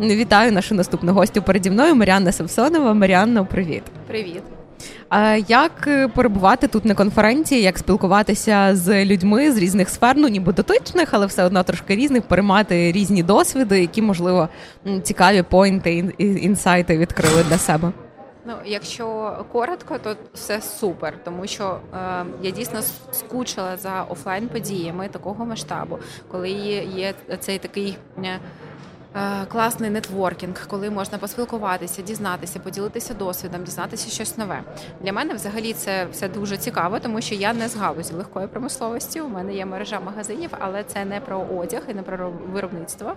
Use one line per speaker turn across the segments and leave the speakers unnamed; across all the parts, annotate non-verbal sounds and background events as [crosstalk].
вітаю нашу наступну гостю переді мною Маріанна Самсонова. Маріанна, привіт.
Привіт.
А як е, перебувати тут на конференції, як спілкуватися з людьми з різних сфер, ну ніби дотичних, але все одно трошки різних, переймати різні досвіди, які можливо цікаві поінти інсайти відкрили для себе.
Ну, якщо коротко, то все супер, тому що е, я дійсно скучила за офлайн подіями такого масштабу, коли є цей такий. Е, класний нетворкінг, коли можна поспілкуватися, дізнатися, поділитися досвідом, дізнатися щось нове. Для мене взагалі це все дуже цікаво, тому що я не з галузі легкої промисловості. У мене є мережа магазинів, але це не про одяг і не про виробництво.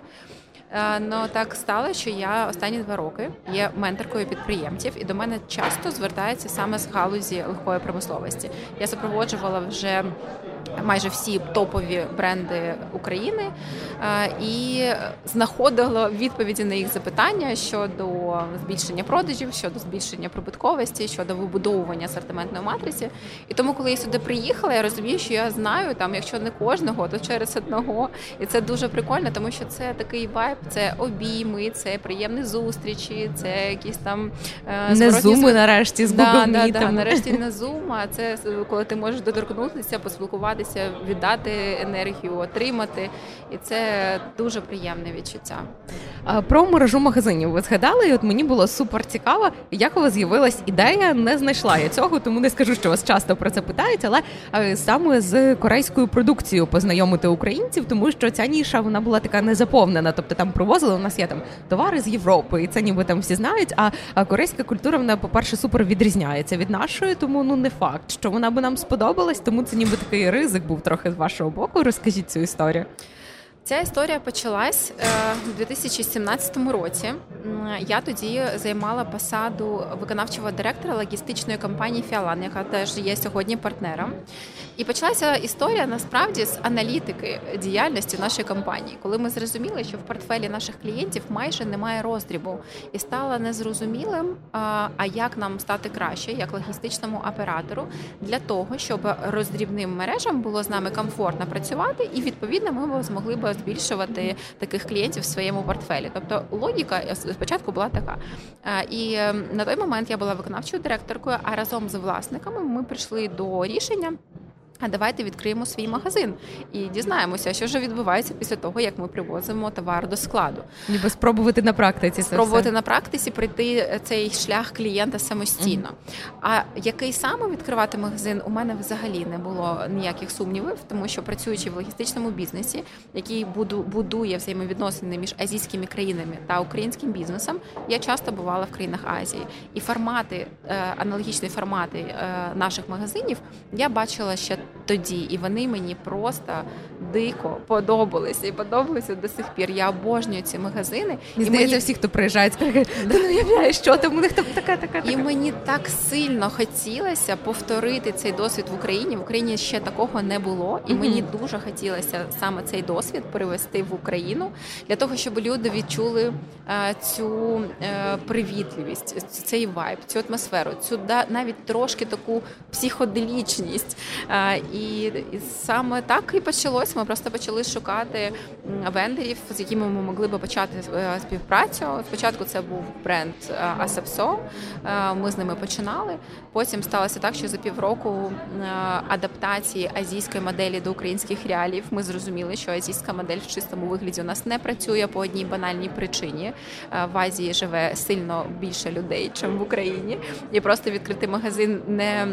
Е, но так стало, що я останні два роки є менторкою підприємців, і до мене часто звертається саме з галузі легкої промисловості. Я супроводжувала вже майже всі топові бренди України і знаходила відповіді на їх запитання щодо збільшення продажів, щодо збільшення прибутковості, щодо вибудовування асортиментної матриці. І тому, коли я сюди приїхала, я розумію, що я знаю там, якщо не кожного, то через одного. І це дуже прикольно, тому що це такий вайб, це обійми, це приємні зустрічі, це якісь там
е, не зуми нарешті з
да, да, да, нарешті не зум, а це коли ти можеш доторкнутися, поспілкуватися старатися віддати енергію, отримати, і це дуже приємне відчуття.
Про мережу магазинів ви згадали, і от мені було супер цікаво, як у вас з'явилась ідея. Не знайшла я цього, тому не скажу, що вас часто про це питають, але саме з корейською продукцією познайомити українців, тому що ця ніша вона була така незаповнена. Тобто там привозили у нас є там товари з Європи, і це ніби там всі знають. А корейська культура вона, по перше, супер відрізняється від нашої, тому ну не факт, що вона би нам сподобалась, тому це ніби такий ризик ризик був трохи з вашого боку. Розкажіть цю історію.
Ця історія почалась е, у 2017 році. Я тоді займала посаду виконавчого директора логістичної компанії Фіалан, яка теж є сьогодні партнером. І почалася історія насправді з аналітики діяльності нашої компанії, коли ми зрозуміли, що в портфелі наших клієнтів майже немає роздрібу, і стало незрозумілим, а як нам стати краще, як логістичному оператору, для того, щоб роздрібним мережам було з нами комфортно працювати, і відповідно ми змогли б збільшувати таких клієнтів в своєму портфелі. Тобто логіка спочатку була така. І ем, на той момент я була виконавчою директоркою, а разом з власниками ми прийшли до рішення. А давайте відкриємо свій магазин і дізнаємося, що ж відбувається після того, як ми привозимо товар до складу.
Ніби спробувати на практиці
спробувати
це
на практиці пройти цей шлях клієнта самостійно. Mm-hmm. А який саме відкривати магазин? У мене взагалі не було ніяких сумнівів, тому що працюючи в логістичному бізнесі, який будує взаємовідносини між азійськими країнами та українським бізнесом, я часто бувала в країнах Азії, і формати е, аналогічні формати е, наших магазинів я бачила ще тоді, і вони мені просто дико подобалися і подобаються до сих пір. Я обожнюю ці магазини.
І здається, мені... всі, хто приїжджають, скажуть, ти не уявляєш, що там у них там така, така, така.
І мені так сильно хотілося повторити цей досвід в Україні. В Україні ще такого не було, і mm-hmm. мені дуже хотілося саме цей досвід перевести в Україну для того, щоб люди відчули е, цю е, привітливість, цей вайб, цю атмосферу, цю да, навіть трошки таку психоделічність. Е, і, і саме так і почалось. Ми просто почали шукати вендорів, з якими ми могли би почати е, співпрацю. Спочатку це був бренд Асапсо. Е, ми з ними починали. Потім сталося так, що за півроку е, адаптації азійської моделі до українських реалів ми зрозуміли, що азійська модель в чистому вигляді у нас не працює по одній банальній причині. В Азії живе сильно більше людей, ніж в Україні, і просто відкрити магазин не Е,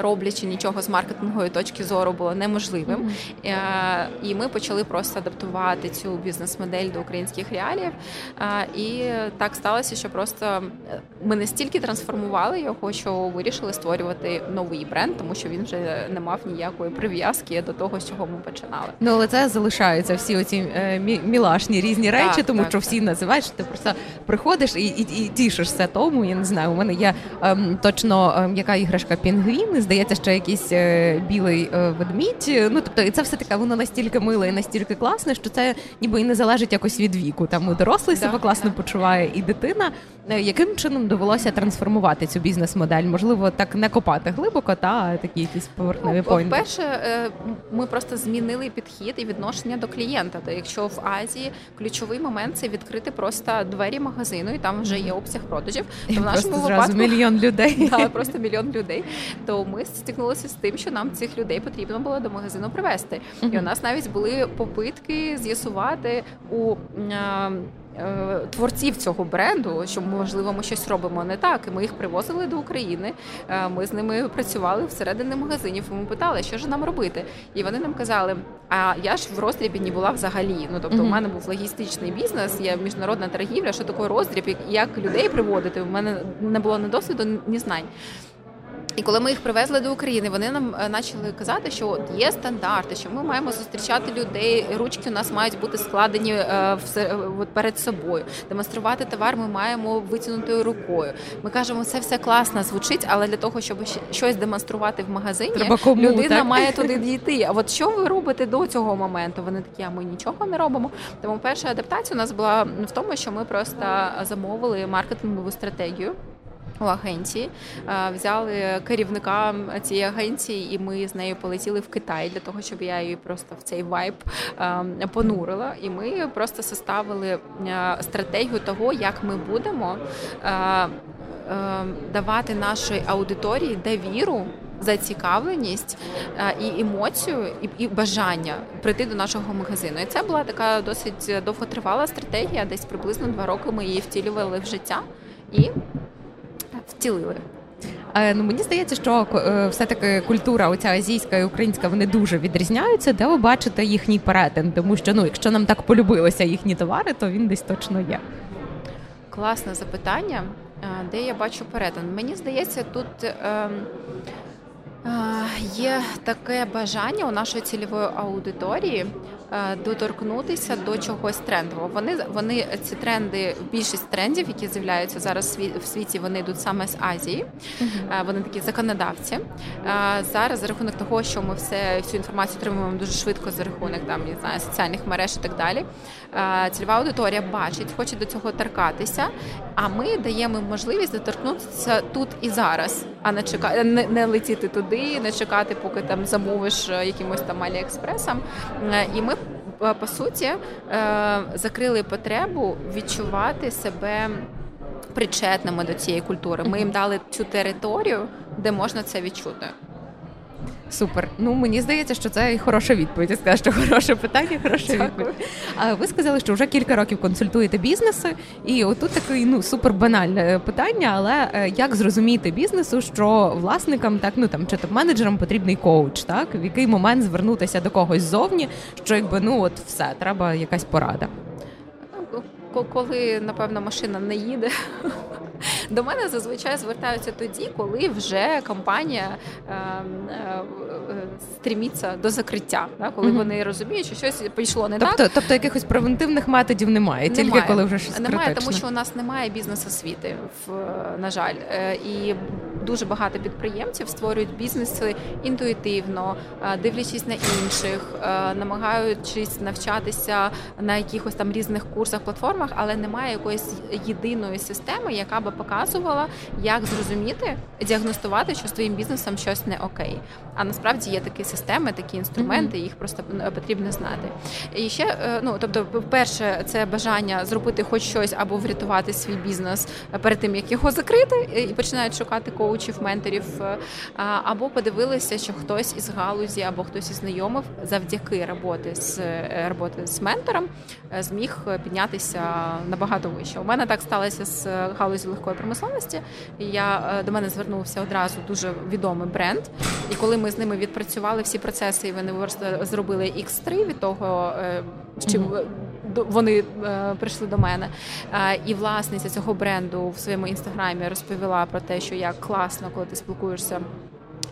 роблячи нічого з маркетингової точки зору було неможливим, mm-hmm. і ми почали просто адаптувати цю бізнес-модель до українських реаліїв. І так сталося, що просто ми настільки трансформували його, що вирішили створювати новий бренд, тому що він вже не мав ніякої прив'язки до того, з чого ми починали.
Ну але це залишаються всі оці е, мілашні різні речі, так, тому так. що всі називають, що ти просто приходиш і, і, і тішишся тому. Я не знаю, у мене є ем, точно ем, яка іграшка пінгвін він, здається, що якийсь е, білий е, ведмідь. Ну тобто, і це все таке, воно настільки миле і настільки класне, що це ніби і не залежить якось від віку. Там і дорослий себе класно почуває, і дитина. Е, яким чином довелося трансформувати цю бізнес-модель? Можливо, так не копати глибоко, та такі якісь поверхневі ну,
поінти? Перше, е, ми просто змінили підхід і відношення до клієнта. То якщо в Азії ключовий момент це відкрити просто двері магазину, і там вже є обсяг продажів,
то в нашому випадку мільйон людей. [laughs]
Так, просто мільйон людей. То ми стикнулися з тим, що нам цих людей потрібно було до магазину привезти. І у нас навіть були попитки з'ясувати у. Е, творців цього бренду, що можливо ми щось робимо не так. І ми їх привозили до України. Е, ми з ними працювали всередині магазинів. і Ми питали, що ж нам робити, і вони нам казали: а я ж в роздрібі не була взагалі. Ну тобто, mm-hmm. у мене був логістичний бізнес, є міжнародна торгівля. Що таке роздріб, як людей приводити? У мене не було ні досвіду, ні знань. І коли ми їх привезли до України, вони нам е, почали казати, що от є стандарти, що ми маємо зустрічати людей. Ручки у нас мають бути складені е, е, перед собою. Демонструвати товар ми маємо витягнутою рукою. Ми кажемо, це все класно звучить, але для того, щоб щось демонструвати в магазині, кому, людина так? має туди дійти. А от що ви робите до цього моменту? Вони такі, а ми нічого не робимо. Тому перша адаптація у нас була в тому, що ми просто замовили маркетингову стратегію у агенції взяли керівника цієї агенції, і ми з нею полетіли в Китай для того, щоб я її просто в цей вайб понурила. І ми просто составили стратегію того, як ми будемо давати нашій аудиторії довіру. Зацікавленість і емоцію, і і бажання прийти до нашого магазину. І це була така досить довготривала стратегія. Десь приблизно два роки ми її втілювали в життя і втілили.
Ну мені здається, що е, все-таки культура, оця азійська і українська, вони дуже відрізняються. Де ви бачите їхній перетин? Тому що ну, якщо нам так полюбилися їхні товари, то він десь точно є.
Класне запитання. Де я бачу перетин? Мені здається, тут. Е, Є таке бажання у нашої цільової аудиторії Е, доторкнутися до чогось трендового. Вони вони ці тренди, більшість трендів, які з'являються зараз в світі, вони йдуть саме з Азії. Uh-huh. Вони такі законодавці. Е, зараз за рахунок того, що ми все всю інформацію отримуємо дуже швидко за рахунок там не знаю соціальних мереж і так далі. Цільова аудиторія бачить, хоче до цього торкатися. А ми даємо можливість доторкнутися тут і зараз, а не чекати, не, не летіти туди, не чекати, поки там замовиш якимось там Аліекспресом. І ми Е, по суті е, закрили потребу відчувати себе причетними до цієї культури. Ми їм дали цю територію, де можна це відчути.
Супер. Ну мені здається, що це і хороша відповідь. Я сказала, що хороше питання, хороша Дякую. відповідь. А ви сказали, що вже кілька років консультуєте бізнеси, і отут таке ну супер банальне питання. Але е, як зрозуміти бізнесу, що власникам так ну там чи топ-менеджерам потрібний коуч, так в який момент звернутися до когось ззовні, що якби ну от все, треба якась порада.
Коли напевно машина не їде, до мене зазвичай звертаються тоді, коли вже компанія е, е, стріміться до закриття, да? коли mm-hmm. вони розуміють, що щось пішло не
тобто,
так.
Тобто якихось превентивних методів немає, немає. тільки коли вже щось
немає,
критичне.
тому що у нас немає бізнес-освіти, в на жаль, е, і дуже багато підприємців створюють бізнеси інтуїтивно, е, дивлячись на інших, е, намагаючись навчатися на якихось там різних курсах, платформах, але немає якоїсь єдиної системи, яка би показувала, як зрозуміти, діагностувати, що з твоїм бізнесом щось не окей. А насправді є такі системи, такі інструменти, їх просто потрібно знати. І ще е, ну тобто, перше, це бажання зробити хоч щось або врятувати свій бізнес перед тим, як його закрити, і починають шукати коучів, менторів, е, або подивилися, що хтось із галузі або хтось із знайомих завдяки роботи з е, роботи з ментором зміг піднятися набагато вище. У мене так сталося з галузі легкої промисловості. Я до мене звернувся одразу дуже відомий бренд, і коли ми з ними відпрацювали всі процеси, і вони зробили X3 від того, е, з чим. Вони е, прийшли до мене. І власниця цього бренду в своєму інстаграмі розповіла про те, що як класно, коли ти спілкуєшся.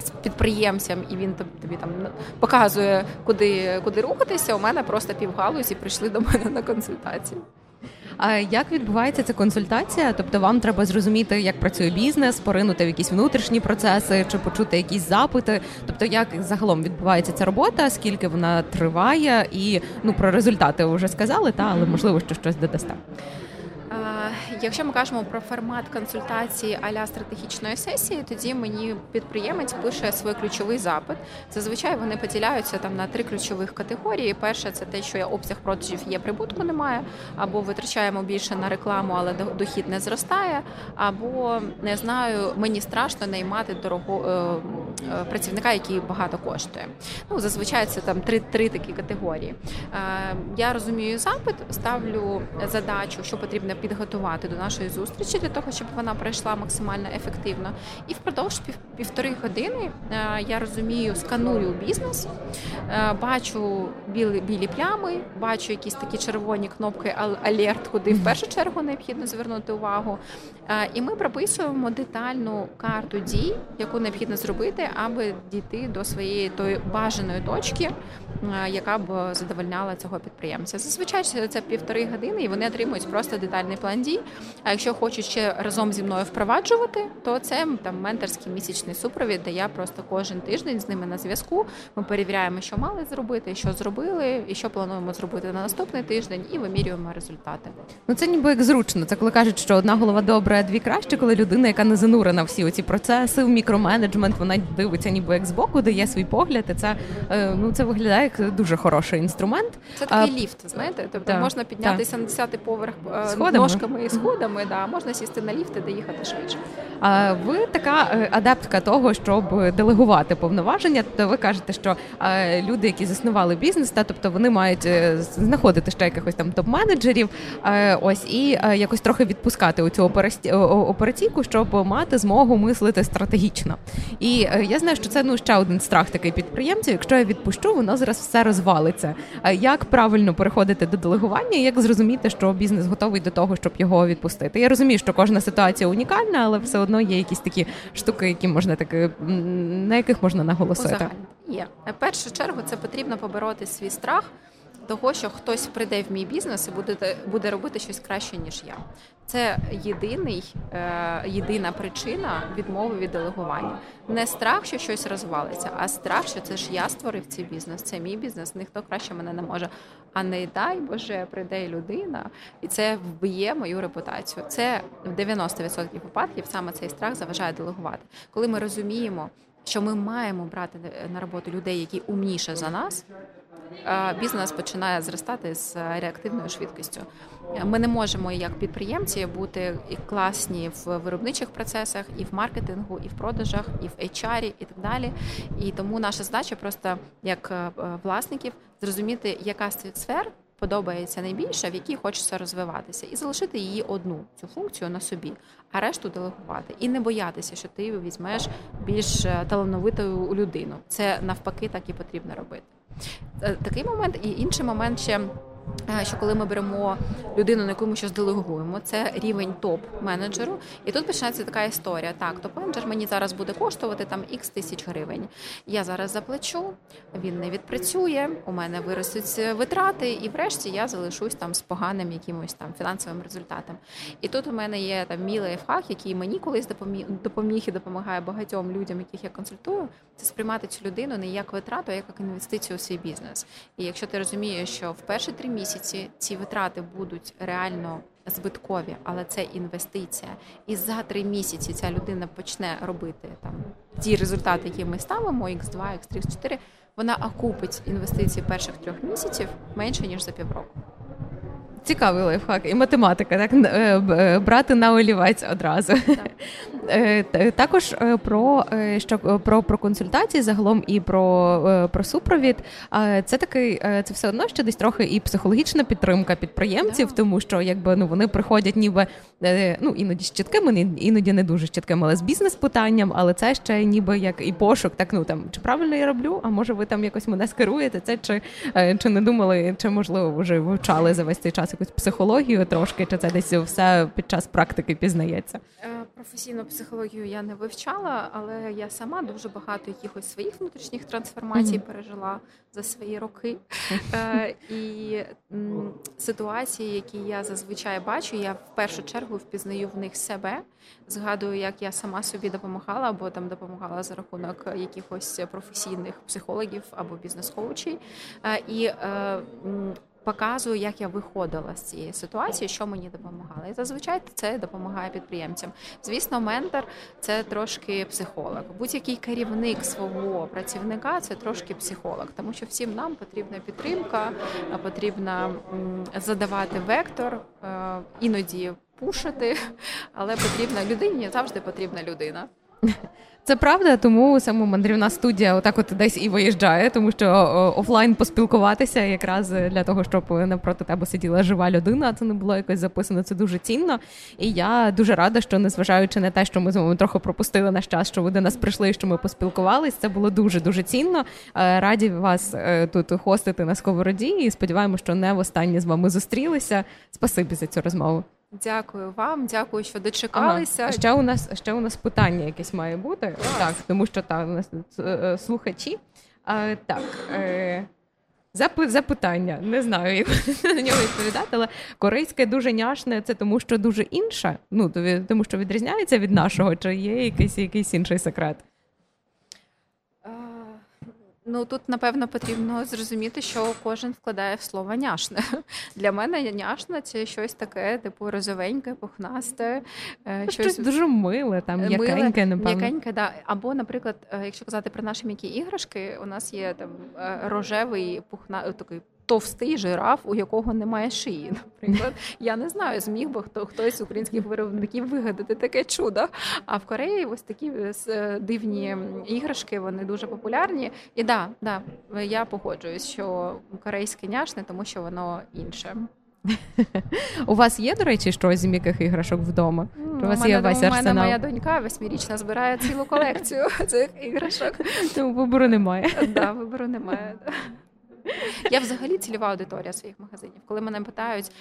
З підприємцям, і він тобі там показує, куди куди рухатися. У мене просто півгалузі прийшли до мене на консультацію.
А як відбувається ця консультація? Тобто вам треба зрозуміти, як працює бізнес, поринути в якісь внутрішні процеси чи почути якісь запити. Тобто, як загалом відбувається ця робота, скільки вона триває, і ну про результати ви вже сказали, та але можливо, що щось додасте.
Якщо ми кажемо про формат консультації аля стратегічної сесії, тоді мені підприємець пише свій ключовий запит. Зазвичай вони поділяються там на три ключових категорії. Перше це те, що обсяг продажів є, прибутку немає, або витрачаємо більше на рекламу, але дохід не зростає, або не знаю, мені страшно наймати дорого е, е, працівника, який багато коштує. Ну зазвичай це там три три такі категорії. Е, я розумію запит, ставлю задачу, що потрібно підготувати до нашої зустрічі для того, щоб вона пройшла максимально ефективно. І впродовж пів, півтори години е, я розумію, сканую бізнес, е, бачу білі білі плями, бачу якісь такі червоні кнопки алерт, куди в першу чергу необхідно звернути увагу. Е, і ми прописуємо детальну карту дій, яку необхідно зробити, аби дійти до своєї тої бажаної точки, яка б задовольняла цього підприємця. Зазвичай це півтори години, і вони отримують просто детальний план дій. А якщо хочуть ще разом зі мною впроваджувати, то це там менторський місячний супровід, де я просто кожен тиждень з ними на зв'язку. Ми перевіряємо, що мали зробити, що зробили, і що плануємо зробити на наступний тиждень, і вимірюємо результати.
Ну це ніби як зручно. Це коли кажуть, що одна голова добра, а дві краще, коли людина, яка не занурена всі оці процеси в мікроменеджмент, вона дивиться, ніби як збоку, дає свій погляд. і Це е, ну це виглядає як дуже хороший інструмент.
Це такий а, ліфт, знаєте, тобто та, можна піднятися та. на 10-й поверх е, ножками і сходами. Да, можна сісти на ліфт і доїхати швидше.
А ви така е, адептка того, щоб делегувати повноваження. То ви кажете, що люди, які заснували бізнес, та тобто вони мають знаходити ще якихось там топ-менеджерів, ось і якось трохи відпускати у цю операційку, щоб мати змогу мислити стратегічно. І я знаю, що це ну ще один страх такий підприємців. Якщо я відпущу, воно зараз все розвалиться. Як правильно переходити до делегування? Як зрозуміти, що бізнес готовий до того, щоб його відпустити? Я розумію, що кожна ситуація унікальна, але все одно є якісь такі штуки, які можна таки на яких можна наголосити.
Є в першу чергу. Це потрібно побороти свій страх того, що хтось прийде в мій бізнес і буде буде робити щось краще ніж я. Це єдиний, е, єдина причина відмови від делегування. Не страх, що щось розвалиться, а страх, що це ж я створив цей бізнес. Це мій бізнес, ніхто краще мене не може. А не дай Боже, прийде людина, і це вб'є мою репутацію. Це в 90% випадків саме цей страх заважає делегувати. Коли ми розуміємо, що ми маємо брати на роботу людей, які умніше за нас бізнес починає зростати з реактивною швидкістю. Ми не можемо як підприємці бути і класні в виробничих процесах, і в маркетингу, і в продажах, і в HR, і так далі. І тому наша задача просто як е, власників зрозуміти, яка з цих сфер подобається найбільше, в якій хочеться розвиватися, і залишити її одну цю функцію на собі, а решту делегувати. І не боятися, що ти візьмеш більш талановитою талановиту людину. Це навпаки так і потрібно робити. Е, такий момент і інший момент ще. Е, що коли ми беремо людину, на яку ми щось делегуємо, це рівень топ-менеджеру, і тут починається така історія. Так, топ-менеджер мені зараз буде коштувати там ікс тисяч гривень. Я зараз заплачу, він не відпрацює, у мене виростуть витрати, і врешті я залишусь там з поганим якимось там фінансовим результатом. І тут у мене є там мій лайфхак, який мені колись допоміг допоміг і допомагає багатьом людям, яких я консультую, це сприймати цю людину не як витрату, а як інвестицію у свій бізнес. І якщо ти розумієш, що в перші три місяці ці витрати будуть реально збиткові, але це інвестиція. І за три місяці ця людина почне робити там ті результати, які ми ставимо, X2, X3, X4, вона окупить інвестиції перших трьох місяців менше ніж за півроку.
Цікавий лайфхак і математика, так е, е, брати на олівець одразу. Так. Е, також про що про про консультації загалом і про про супровід. Це такий, це все одно ще десь трохи і психологічна підтримка підприємців, тому що якби ну вони приходять, ніби ну іноді з чіткими, іноді не дуже з чіткими, але з бізнес-питанням, але це ще ніби як і пошук. Так ну там чи правильно я роблю? А може ви там якось мене скеруєте? Це чи, чи не думали, чи можливо вже вивчали за весь цей час? якусь психологію трошки, чи це десь все під час практики пізнається?
Е, професійну психологію я не вивчала, але я сама дуже багато якихось своїх внутрішніх трансформацій mm-hmm. пережила за свої роки. [laughs] Е, і м, ситуації, які я зазвичай бачу, я в першу чергу впізнаю в них себе. Згадую, як я сама собі допомагала, або там допомагала за рахунок якихось професійних психологів або бізнес-коучей. Е, і показую, як я виходила з цієї ситуації, що мені допомагало. І зазвичай це допомагає підприємцям. Звісно, ментор це трошки психолог. Будь-який керівник свого працівника це трошки психолог, тому що всім нам потрібна підтримка, потрібно задавати вектор, е, іноді пушити, але потрібна людині завжди потрібна людина. [laughs]
Це правда, тому саме мандрівна студія отак от десь і виїжджає, тому що офлайн поспілкуватися якраз для того, щоб навпроти тебе сиділа жива людина. Це не було якось записано. Це дуже цінно. І я дуже рада, що незважаючи на те, що ми з вами трохи пропустили наш час, що ви до нас прийшли, що ми поспілкувались. Це було дуже дуже цінно. Е, раді вас е, тут хостити на сковороді. І сподіваємося, що не востаннє з вами зустрілися. Спасибі за цю розмову.
Дякую вам, дякую, що дочекалися.
Ага. Ще у нас ще у нас питання якесь має бути. Yes. Так, тому що так, у нас е, слухачі. А, Так. Е... Запитання, не знаю, [laughs] як на нього відповідати, але корейське дуже няшне, це тому, що дуже інше. Ну тому, що відрізняється від нашого, чи є якийсь якийсь інший секрет.
Ну тут напевно потрібно зрозуміти, що кожен вкладає в слово няшне. [laughs] Для мене няшне це щось таке, типу розовеньке, пухнасте,
е, щось, щось дуже миле, там м'якеньке, напевно.
М'якеньке, да. Або, наприклад, е, якщо казати про наші м'які іграшки, у нас є там е, рожевий пухна такий товстий жираф, у якого немає шиї. Наприклад, я не знаю, зміг би хто хтось з українських виробників вигадати таке чудо. А в Кореї ось такі е, е, дивні іграшки, вони дуже популярні. І да, да, я погоджуюсь, що корейське няшне, тому що воно інше.
У вас є, до речі, щось з м'яких іграшок вдома?
У вас є весь арсенал? У мене моя донька восьмирічна збирає цілу колекцію [laughs] цих іграшок.
Тому вибору немає.
Да, вибору немає. Я взагалі цільова аудиторія своїх магазинів. Коли мене питають,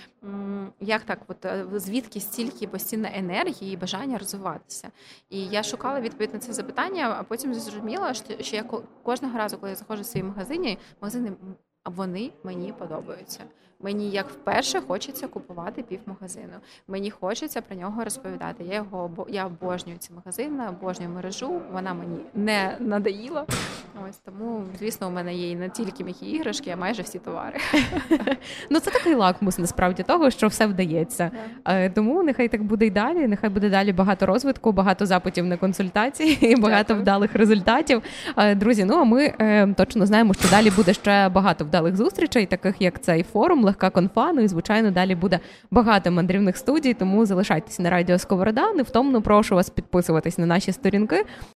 як так, от е, звідки стільки постійно енергії і бажання розвиватися. І я шукала відповідь на це запитання, а потім зрозуміла, що я кожного разу, коли я заходжу в свої магазини, магазини вони мені подобаються. Мені як вперше хочеться купувати півмагазину. Мені хочеться про нього розповідати. Я його я обожнюю ці магазини, обожнюю мережу. Вона мені не надоїла. Ось тому, звісно, у мене є і не тільки м'які іграшки, а майже всі товари.
Ну це такий лакмус насправді того, що все вдається. Е, тому нехай так буде й далі. Нехай буде далі багато розвитку, багато запитів на консультації і багато Дякую. вдалих результатів. Е, друзі, ну а ми е, точно знаємо, що далі буде ще багато вдалих зустрічей, таких як цей форум легка конфа. Ну і звичайно, далі буде багато мандрівних студій. Тому залишайтеся на радіо Сковорода. Невтомно прошу вас підписуватись на наші сторінки.